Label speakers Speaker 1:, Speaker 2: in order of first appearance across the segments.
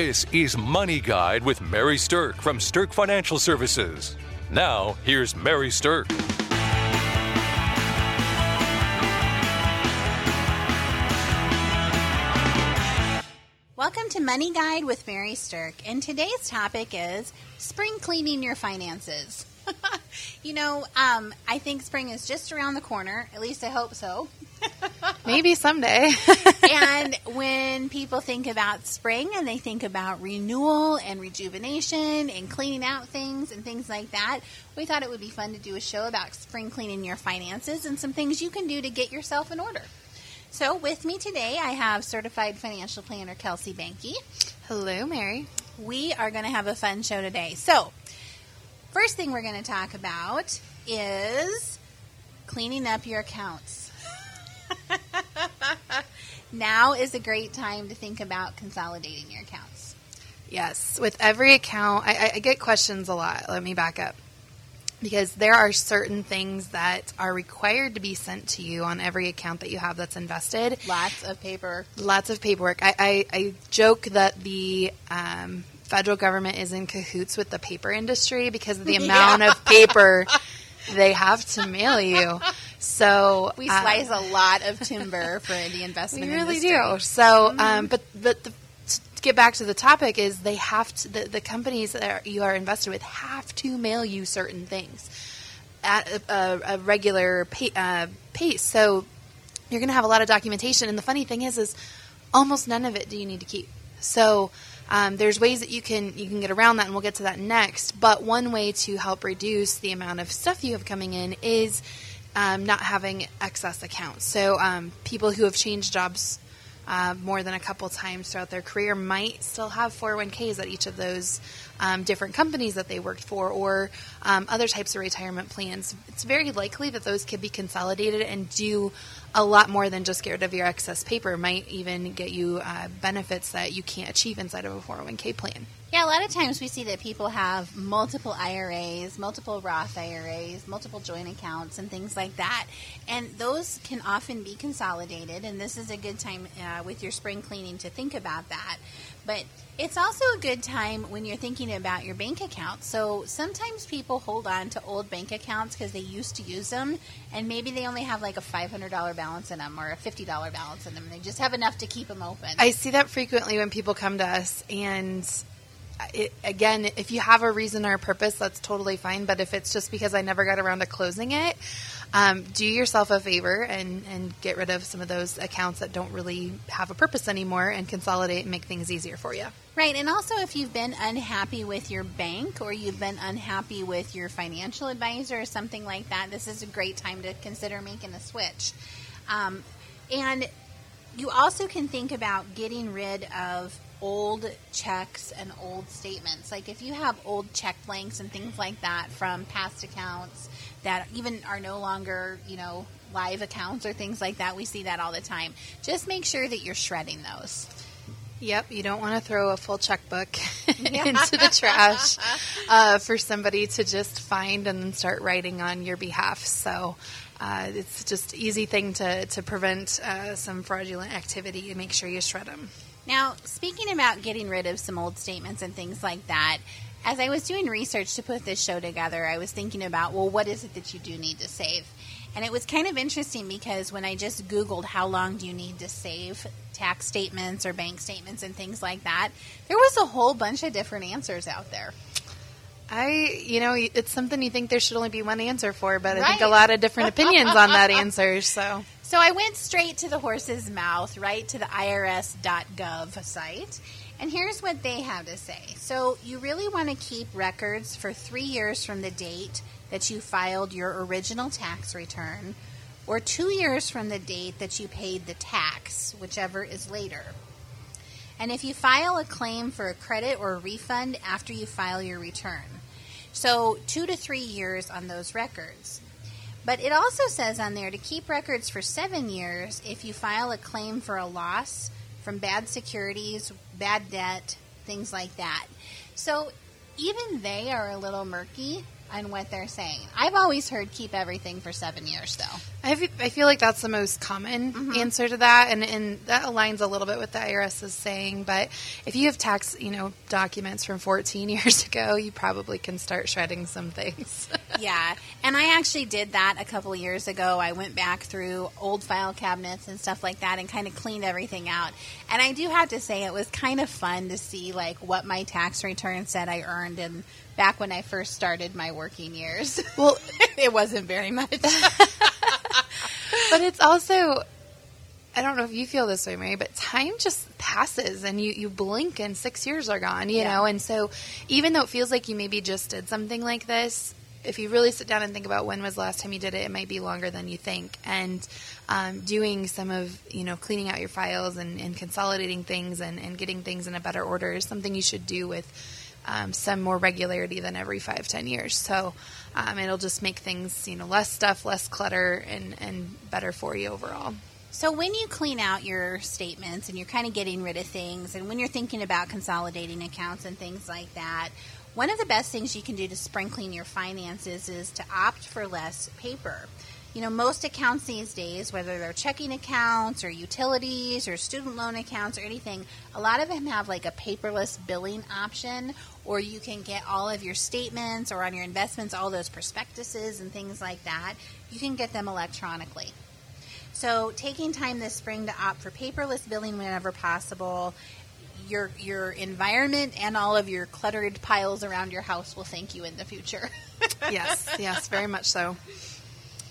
Speaker 1: This is Money Guide with Mary Sterk from Sterk Financial Services. Now, here's Mary Sterk.
Speaker 2: Welcome to Money Guide with Mary Sterk, and today's topic is spring cleaning your finances. you know, um, I think spring is just around the corner. At least I hope so.
Speaker 3: Maybe someday.
Speaker 2: and when people think about spring and they think about renewal and rejuvenation and cleaning out things and things like that, we thought it would be fun to do a show about spring cleaning your finances and some things you can do to get yourself in order. So, with me today, I have certified financial planner Kelsey Banky.
Speaker 3: Hello, Mary.
Speaker 2: We are going to have a fun show today. So, first thing we're going to talk about is cleaning up your accounts. now is a great time to think about consolidating your accounts.
Speaker 3: Yes, with every account, I, I get questions a lot. Let me back up. Because there are certain things that are required to be sent to you on every account that you have that's invested.
Speaker 2: Lots of paper.
Speaker 3: Lots of paperwork. I, I, I joke that the um, federal government is in cahoots with the paper industry because of the amount yeah. of paper they have to mail you. So
Speaker 2: we slice um, a lot of timber for the investment.
Speaker 3: We really
Speaker 2: industry.
Speaker 3: do. So, mm-hmm. um, but but the, to get back to the topic is they have to the, the companies that are, you are invested with have to mail you certain things at a, a, a regular pay, uh, pace. So you're going to have a lot of documentation. And the funny thing is, is almost none of it do you need to keep. So um, there's ways that you can you can get around that, and we'll get to that next. But one way to help reduce the amount of stuff you have coming in is um, not having excess accounts. So um, people who have changed jobs uh, more than a couple times throughout their career might still have 401ks at each of those um, different companies that they worked for or um, other types of retirement plans. It's very likely that those could be consolidated and do a lot more than just get rid of your excess paper. Might even get you uh, benefits that you can't achieve inside of a 401k plan.
Speaker 2: Yeah, a lot of times we see that people have multiple IRAs, multiple Roth IRAs, multiple joint accounts, and things like that. And those can often be consolidated, and this is a good time uh, with your spring cleaning to think about that. But it's also a good time when you're thinking about your bank account. So sometimes people hold on to old bank accounts because they used to use them, and maybe they only have like a $500 balance in them or a $50 balance in them. They just have enough to keep them open.
Speaker 3: I see that frequently when people come to us, and it, again, if you have a reason or a purpose, that's totally fine. But if it's just because I never got around to closing it, um, do yourself a favor and, and get rid of some of those accounts that don't really have a purpose anymore and consolidate and make things easier for you.
Speaker 2: Right. And also, if you've been unhappy with your bank or you've been unhappy with your financial advisor or something like that, this is a great time to consider making a switch. Um, and you also can think about getting rid of old checks and old statements. Like if you have old check blanks and things like that from past accounts that even are no longer, you know, live accounts or things like that, we see that all the time. Just make sure that you're shredding those.
Speaker 3: Yep, you don't want to throw a full checkbook into the trash uh, for somebody to just find and start writing on your behalf. So uh, it's just easy thing to, to prevent uh, some fraudulent activity and make sure you shred them.
Speaker 2: Now, speaking about getting rid of some old statements and things like that, as I was doing research to put this show together, I was thinking about, well, what is it that you do need to save? And it was kind of interesting because when I just Googled how long do you need to save tax statements or bank statements and things like that, there was a whole bunch of different answers out there.
Speaker 3: I, you know, it's something you think there should only be one answer for, but right. I think a lot of different opinions on that answer. So,
Speaker 2: so I went straight to the horse's mouth, right to the IRS.gov site, and here's what they have to say. So, you really want to keep records for three years from the date that you filed your original tax return, or two years from the date that you paid the tax, whichever is later. And if you file a claim for a credit or a refund after you file your return. So, two to three years on those records. But it also says on there to keep records for seven years if you file a claim for a loss from bad securities, bad debt, things like that. So, even they are a little murky on what they're saying. I've always heard keep everything for seven years, though.
Speaker 3: I, I feel like that's the most common
Speaker 2: Mm-hmm.
Speaker 3: answer to that, and, and that aligns a little bit with the IRS is saying. But if you have tax, you know, documents from 14 years ago, you probably can start shredding some things.
Speaker 2: yeah, and I actually did that a couple of years ago. I went back through old file cabinets and stuff like that and kind of cleaned everything out. And I do have to say it was kind of fun to see like what my tax return said I earned in back when I first started my working years.
Speaker 3: well,
Speaker 2: it wasn't very much.
Speaker 3: but it's also I don't know if you feel this way, Mary, but time just passes and you, you blink and six years are gone, you
Speaker 2: Yeah.
Speaker 3: know? And so even though it feels like you maybe just did something like this, if you really sit down and think about when was the last time you did it, it might be longer than you think. And um, doing some of, you know, cleaning out your files and, and consolidating things and, and getting things in a better order is something you should do with um, some more regularity than every five, ten years. So um, it'll just make things, you know, less stuff, less clutter, and, and better for you overall.
Speaker 2: So when you clean out your statements and you're kind of getting rid of things, and when you're thinking about consolidating accounts and things like that, one of the best things you can do to spring clean your finances is to opt for less paper. You know, most accounts these days, whether they're checking accounts or utilities or student loan accounts or anything, a lot of them have like a paperless billing option, or you can get all of your statements or on your investments, all those prospectuses and things like that. You can get them electronically. So, taking time this spring to opt for paperless billing whenever possible, your your environment and all of your cluttered piles around your house will thank you in the future.
Speaker 3: yes, yes, very much so.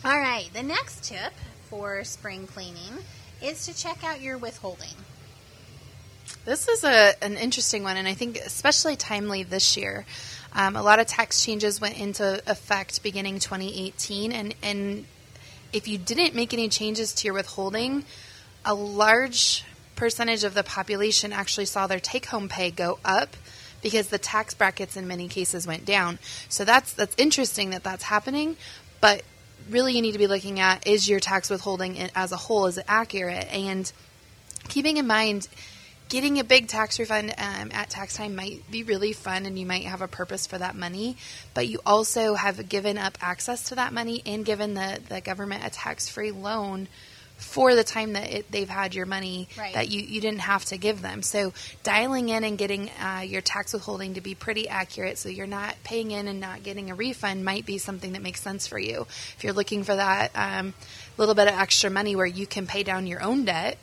Speaker 2: all right, the next tip for spring cleaning is to check out your withholding.
Speaker 3: This is a an interesting one, and I think especially timely this year. Um, a lot of tax changes went into effect beginning 2018, and and if you didn't make any changes to your withholding, a large percentage of the population actually saw their take home pay go up because the tax brackets in many cases went down. So that's that's interesting that that's happening, but really you need to be looking at is your tax withholding as a whole is it accurate and keeping in mind getting a big tax refund um, at tax time might be really fun and you might have a purpose for that money but you also have given up access to that money and given the, the government a tax-free loan for the time that it, they've had your money
Speaker 2: Right.
Speaker 3: that you, you didn't have to give them so dialing in and getting uh, your tax withholding to be pretty accurate so you're not paying in and not getting a refund might be something that makes sense for you if you're looking for that um, little bit of extra money where you can pay down your own debt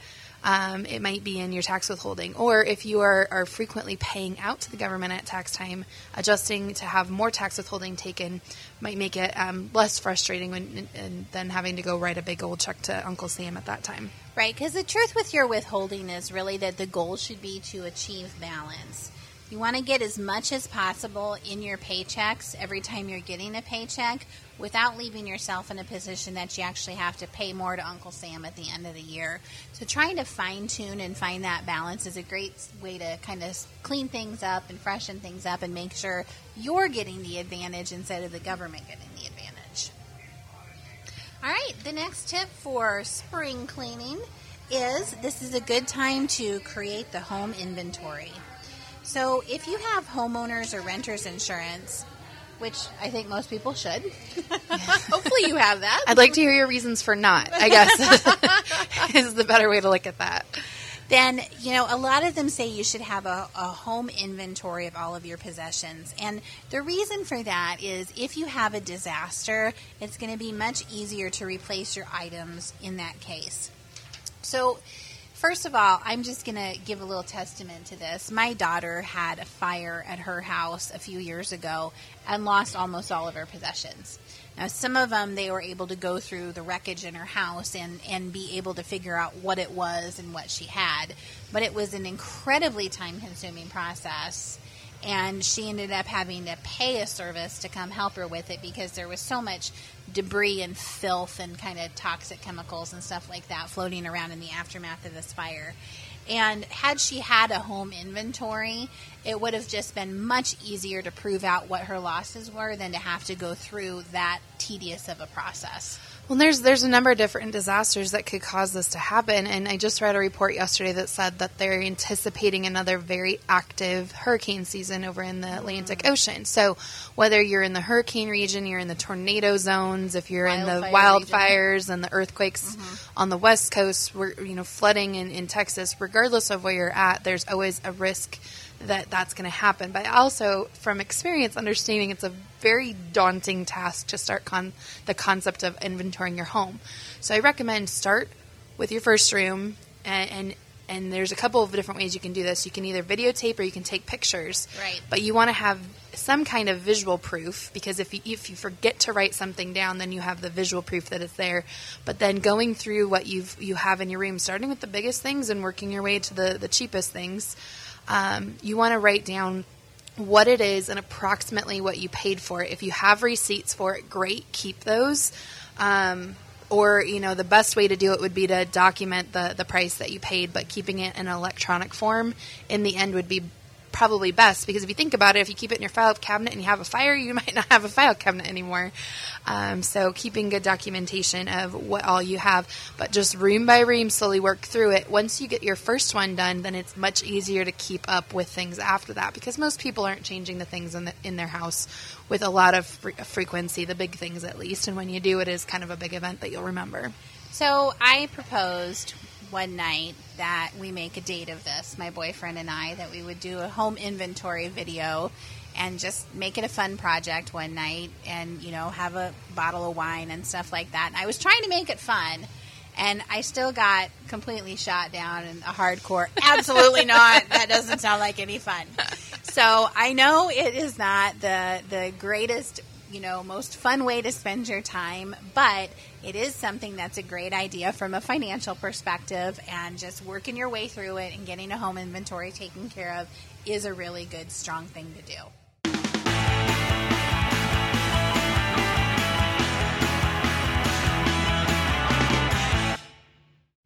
Speaker 3: um, it might be in your tax withholding. Or if you are, are frequently paying out to the government at tax time, adjusting to have more tax withholding taken might make it um, less frustrating when, and than having to go write a big old check to Uncle Sam at that time.
Speaker 2: Right, because the truth with your withholding is really that the goal should be to achieve balance. You want to get as much as possible in your paychecks every time you're getting a paycheck without leaving yourself in a position that you actually have to pay more to Uncle Sam at the end of the year. So, trying to fine tune and find that balance is a great way to kind of clean things up and freshen things up and make sure you're getting the advantage instead of the government getting the advantage. All right, the next tip for spring cleaning is this is a good time to create the home inventory. So, if you have homeowners or renters insurance, which I think most people should, hopefully you have that.
Speaker 3: I'd like to hear your reasons for not, I guess, is the better way to look at that.
Speaker 2: then you know a lot of them say you should have a, a home inventory of all of your possessions and the reason for that is if you have a disaster it's going to be much easier to replace your items in that case so first of all i'm just going to give a little testament to this my daughter had a fire at her house a few years ago and lost almost all of her possessions now, some of them they were able to go through the wreckage in her house and, and be able to figure out what it was and what she had. But it was an incredibly time consuming process. And she ended up having to pay a service to come help her with it because there was so much debris and filth and kind of toxic chemicals and stuff like that floating around in the aftermath of this fire. And had she had a home inventory, it would have just been much easier to prove out what her losses were than to have to go through that tedious of a process.
Speaker 3: Well, there's there's a number of different disasters that could cause this to happen, and I just read a report yesterday that said that they're anticipating another very active hurricane season over in the Atlantic
Speaker 2: Mm.
Speaker 3: Ocean. So, whether you're in the hurricane region, you're in the tornado zones, if you're in the
Speaker 2: Wildfire
Speaker 3: wildfires and the earthquakes
Speaker 2: Mm-hmm.
Speaker 3: on the west coast, we're you know flooding in, in Texas. Regardless of where you're at, there's always a risk that that's going to happen. But also, from experience, understanding it's a very daunting task to start con- the concept of inventorying your home. So I recommend start with your first room, and, and and there's a couple of different ways you can do this. You can either videotape or you can take pictures.
Speaker 2: Right.
Speaker 3: But you want to have some kind of visual proof because if you, if you forget to write something down, then you have the visual proof that it's there. But then going through what you've you have in your room, starting with the biggest things and working your way to the the cheapest things, um, you want to write down what it is and approximately what you paid for it. If you have receipts for it, great, keep those. Um, or you know the best way to do it would be to document the the price that you paid, but keeping it in electronic form in the end would be probably best because if you think about it, if you keep it in your file cabinet and you have a fire, you might not have a file cabinet anymore. Um, so keeping good documentation of what all you have, but just room by room, slowly work through it. Once you get your first one done, then it's much easier to keep up with things after that because most people aren't changing the things in the, in their house with a lot of fre- frequency, the big things at least. And when you do, it is kind of a big event that you'll remember.
Speaker 2: So I proposed one night that we make a date of this, my boyfriend and I, that we would do a home inventory video and just make it a fun project one night and, you know, have a bottle of wine and stuff like that. And I was trying to make it fun. And I still got completely shot down and a hardcore. Absolutely not. That doesn't sound like any fun. So I know it is not the the greatest you know, most fun way to spend your time, but it is something that's a great idea from a financial perspective and just working your way through it and getting a home inventory taken care of is a really good strong thing to do.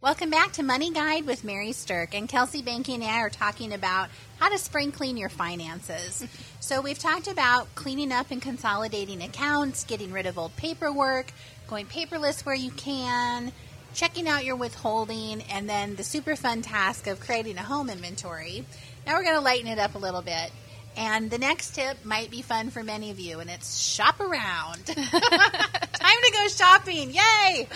Speaker 2: Welcome back to Money Guide with Mary Sterk. And Kelsey Banky and I are talking about how to spring clean your finances. so, we've talked about cleaning up and consolidating accounts, getting rid of old paperwork, going paperless where you can, checking out your withholding, and then the super fun task of creating a home inventory. Now, we're going to lighten it up a little bit. And the next tip might be fun for many of you, and it's shop around. Time to go shopping! Yay!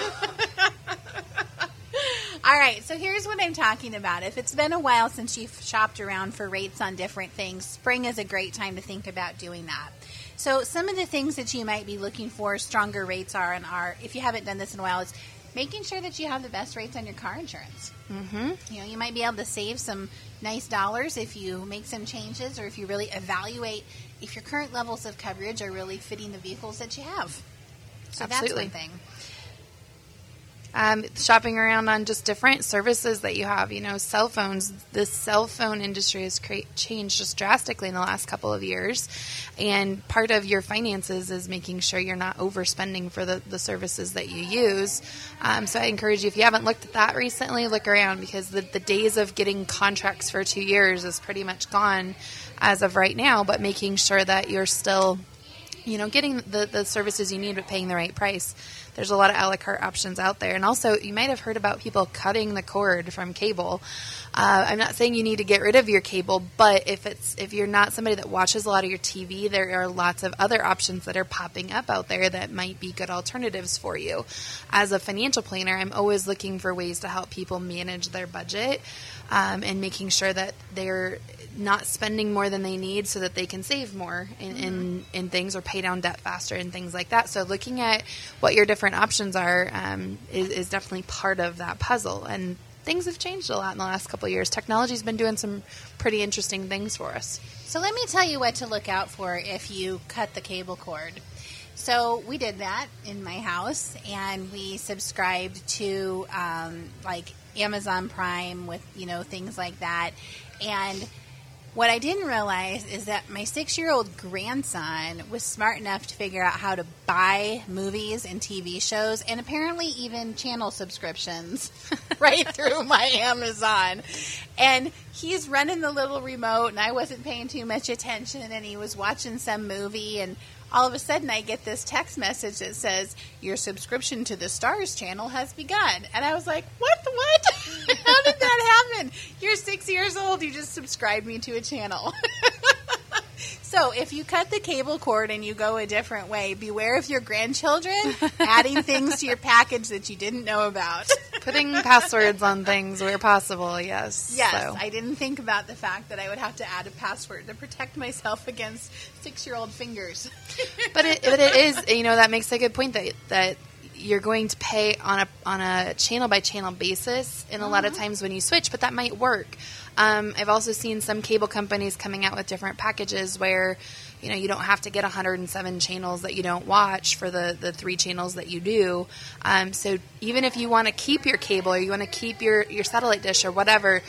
Speaker 2: All right, so here's what I'm talking about. If it's been a while since you've shopped around for rates on different things, spring is a great time to think about doing that. So, some of the things that you might be looking for stronger rates are, and are if you haven't done this in a while, is making sure that you have the best rates on your car insurance. Mm-hmm. You know, you might be able to save some nice dollars if you make some changes, or if you really evaluate if your current levels of coverage are really fitting the vehicles that you have. So
Speaker 3: Absolutely.
Speaker 2: that's one thing.
Speaker 3: Um, shopping around on just different services that you have. You know, cell phones. The cell phone industry has cra- changed just drastically in the last couple of years, and part of your finances is making sure you're not overspending for the, the services that you use. Um, so I encourage you, if you haven't looked at that recently, look around because the, the days of getting contracts for two years is pretty much gone as of right now. But making sure that you're still you know, getting the, the services you need but paying the right price. There's a lot of a la carte options out there. And also, you might have heard about people cutting the cord from cable. Uh, I'm not saying you need to get rid of your cable, but if it's if you're not somebody that watches a lot of your TV, there are lots of other options that are popping up out there that might be good alternatives for you. As a financial planner, I'm always looking for ways to help people manage their budget um, and making sure that they're not spending more than they need so that they can save more in, in, in things or pay down debt faster and things like that. So looking at what your different options are um, is, is definitely part of that puzzle. And things have changed a lot in the last couple of years. Technology's been doing some pretty interesting things for us.
Speaker 2: So let me tell you what to look out for if you cut the cable cord. So we did that in my house, and we subscribed to um, like Amazon Prime with you know things like that. And what I didn't realize is that my six-year-old grandson was smart enough to figure out how to buy movies and TV shows, and apparently even channel subscriptions right through my Amazon. And he's running the little remote, and I wasn't paying too much attention, and he was watching some movie, and all of a sudden I get this text message that says your subscription to the Starz channel has begun, and I was like, "What? What? How did that happen? You're six years old. You just subscribed me to a channel." So, if you cut the cable cord and you go a different way, beware of your grandchildren adding things to your package that you didn't know about.
Speaker 3: Putting passwords on things where possible, yes.
Speaker 2: Yes,
Speaker 3: So-
Speaker 2: I didn't think about the fact that I would have to add a password to protect myself against six-year-old fingers.
Speaker 3: but it, but it is you know that makes a good point that that you're going to pay on a on a channel by channel basis and a lot of times when you switch but that might work. Um, i've also seen some cable companies coming out with different packages where you know you don't have to get 107 channels that you don't watch for the the three channels that you do. Um, so even if you want to keep your cable or you want to keep your your satellite dish or whatever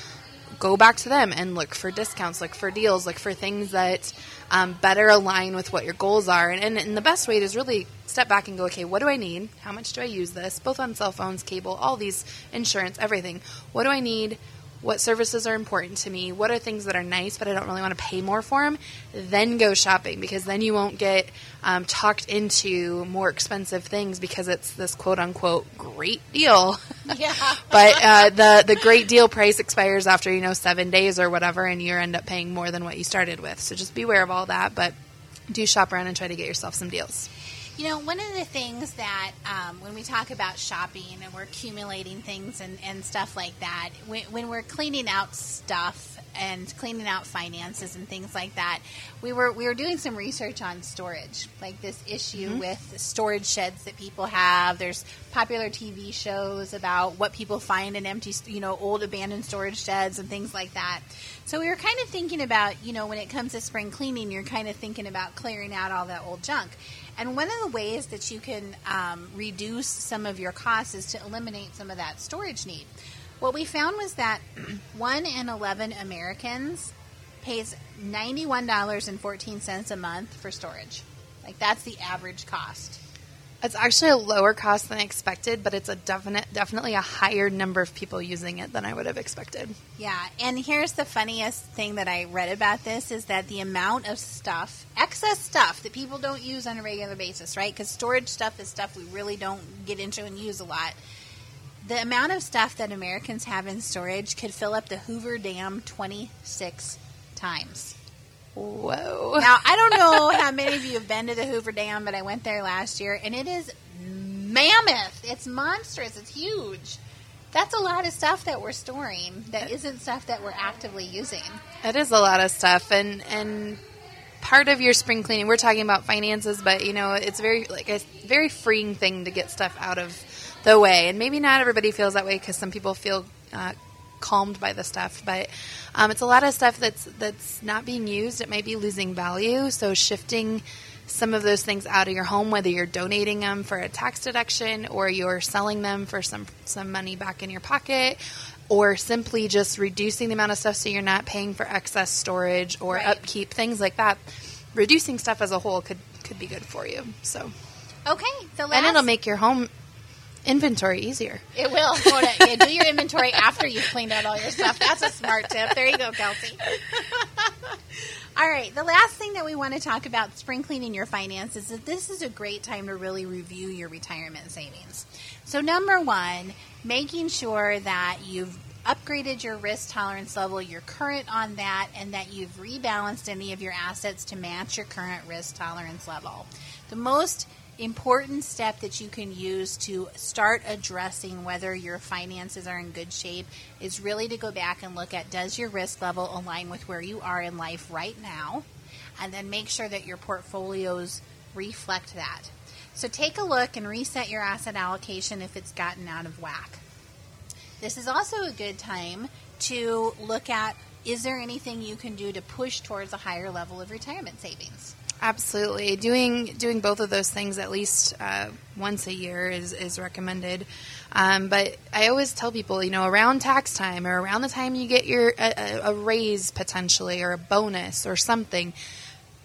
Speaker 3: go back to them and look for discounts, look for deals, look for things that um, better align with what your goals are. And, and, and the best way is really step back and go, okay, what do I need? How much do I use this? Both on cell phones, cable, all these, insurance, everything. What do I need? What services are important to me? What are things that are nice, but I don't really want to pay more for them? Then go shopping because then you won't get um, talked into more expensive things because it's this quote unquote great deal.
Speaker 2: Yeah.
Speaker 3: but uh, the the great deal price expires after you know seven days or whatever, and you end up paying more than what you started with. So just beware of all that, but do shop around and try to get yourself some deals.
Speaker 2: You know, one of the things that um, when we talk about shopping and we're accumulating things and, and stuff like that, when, when we're cleaning out stuff and cleaning out finances and things like that, we were we were doing some research on storage, like this issue with storage sheds that people have. There's popular TV shows about what people find in empty, you know, old abandoned storage sheds and things like that. So we were kind of thinking about, you know, when it comes to spring cleaning, you're kind of thinking about clearing out all that old junk. And one of the ways that you can um, reduce some of your costs is to eliminate some of that storage need. What we found was that one in 11 Americans pays $91.14 a month for storage. Like, that's the average cost.
Speaker 3: It's actually a lower cost than expected, but it's a definite, definitely a higher number of people using it than I would have expected.
Speaker 2: Yeah, and here's the funniest thing that I read about this is that the amount of stuff, excess stuff that people don't use on a regular basis, right? Because storage stuff is stuff we really don't get into and use a lot. The amount of stuff that Americans have in storage could fill up the Hoover Dam 26 times.
Speaker 3: Whoa!
Speaker 2: Now, I don't know how many of you have been to the Hoover Dam, but I went there last year, and it is mammoth. It's monstrous. It's huge. That's a lot of stuff that we're storing that isn't stuff that we're actively using.
Speaker 3: It is a lot of stuff, and and part of your spring cleaning. We're talking about finances, but you know, it's very like a very freeing thing to get stuff out of the way. And maybe not everybody feels that way because some people feel uh, calmed by the stuff, but um, it's a lot of stuff that's that's not being used. It might be losing value, so shifting some of those things out of your home, whether you're donating them for a tax deduction or you're selling them for some some money back in your pocket, or simply just reducing the amount of stuff so you're not paying for excess storage or
Speaker 2: Right.
Speaker 3: upkeep, things like that. Reducing stuff as a whole could could be good for you. So,
Speaker 2: Okay, the last
Speaker 3: and it'll make your home inventory easier.
Speaker 2: it will. Yeah, do your inventory after you've cleaned out all your stuff. That's a smart tip. There you go, Kelsey. all right, the last thing that we want to talk about spring cleaning your finances is that this is a great time to really review your retirement savings. So, number one, making sure that you've upgraded your risk tolerance level, you're current on that, and that you've rebalanced any of your assets to match your current risk tolerance level. The most important step that you can use to start addressing whether your finances are in good shape is really to go back and look at does your risk level align with where you are in life right now? And then make sure that your portfolios reflect that. So take a look and reset your asset allocation if it's gotten out of whack. This is also a good time to look at is there anything you can do to push towards a higher level of retirement savings
Speaker 3: Absolutely, doing doing both of those things at least uh, once a year is is recommended. Um, but I always tell people, you know, around tax time or around the time you get your a, a, raise potentially or a bonus or something,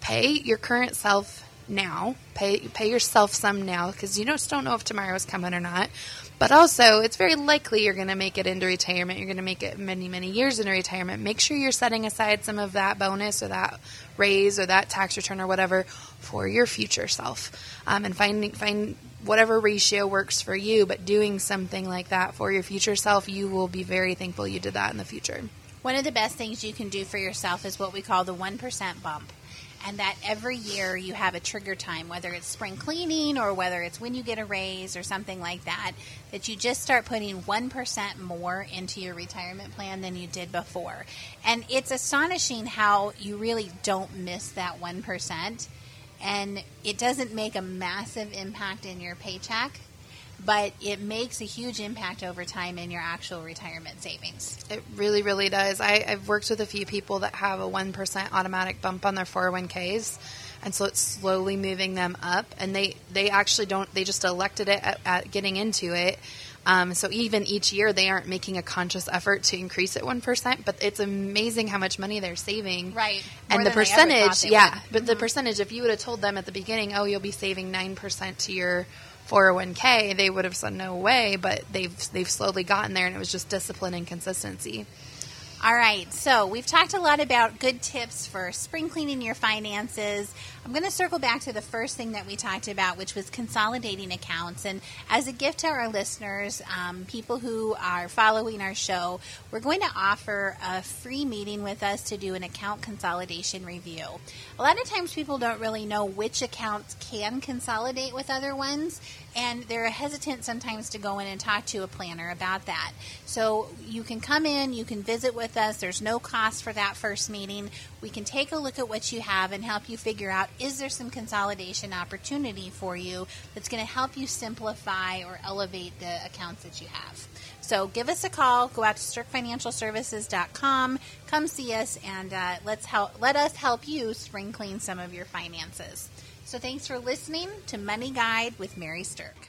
Speaker 3: pay your current self now. Pay pay yourself some now because you just don't know if tomorrow's coming or not. But also, it's very likely you're going to make it into retirement. You're going to make it many, many years into retirement. Make sure you're setting aside some of that bonus or that raise or that tax return or whatever for your future self, um, and finding find whatever ratio works for you. But doing something like that for your future self, you will be very thankful you did that in the future.
Speaker 2: One of the best things you can do for yourself is what we call the 1% bump. And that every year you have a trigger time, whether it's spring cleaning or whether it's when you get a raise or something like that, that you just start putting 1% more into your retirement plan than you did before. And it's astonishing how you really don't miss that 1%. And it doesn't make a massive impact in your paycheck but it makes a huge impact over time in your actual retirement savings.
Speaker 3: It really, really does. I, have worked with a few people that have a 1% automatic bump on their 401ks. And so it's slowly moving them up. And they, they actually don't, they just elected it at, at getting into it. Um, so even each year, they aren't making a conscious effort to increase it 1%, but it's amazing how much money they're saving.
Speaker 2: Right.
Speaker 3: and the percentage, yeah, would. but mm-hmm. the percentage, if you would have told them at the beginning, oh, you'll be saving 9% to your 401k, they would have said no way, but they've they've slowly gotten there and it was just discipline and consistency.
Speaker 2: All right, so we've talked a lot about good tips for spring cleaning your finances. I'm going to circle back to the first thing that we talked about, which was consolidating accounts. And as a gift to our listeners, um, people who are following our show, we're going to offer a free meeting with us to do an account consolidation review. A lot of times people don't really know which accounts can consolidate with other ones, and they're hesitant sometimes to go in and talk to a planner about that. So you can come in, you can visit with us. There's no cost for that first meeting. We can take a look at what you have and help you figure out is there some consolidation opportunity for you that's going to help you simplify or elevate the accounts that you have. So give us a call. Go out to SterkFinancialServices.com. Come see us, and uh, let's help. Let us help you spring clean some of your finances. So thanks for listening to Money Guide with Mary
Speaker 4: Sterk.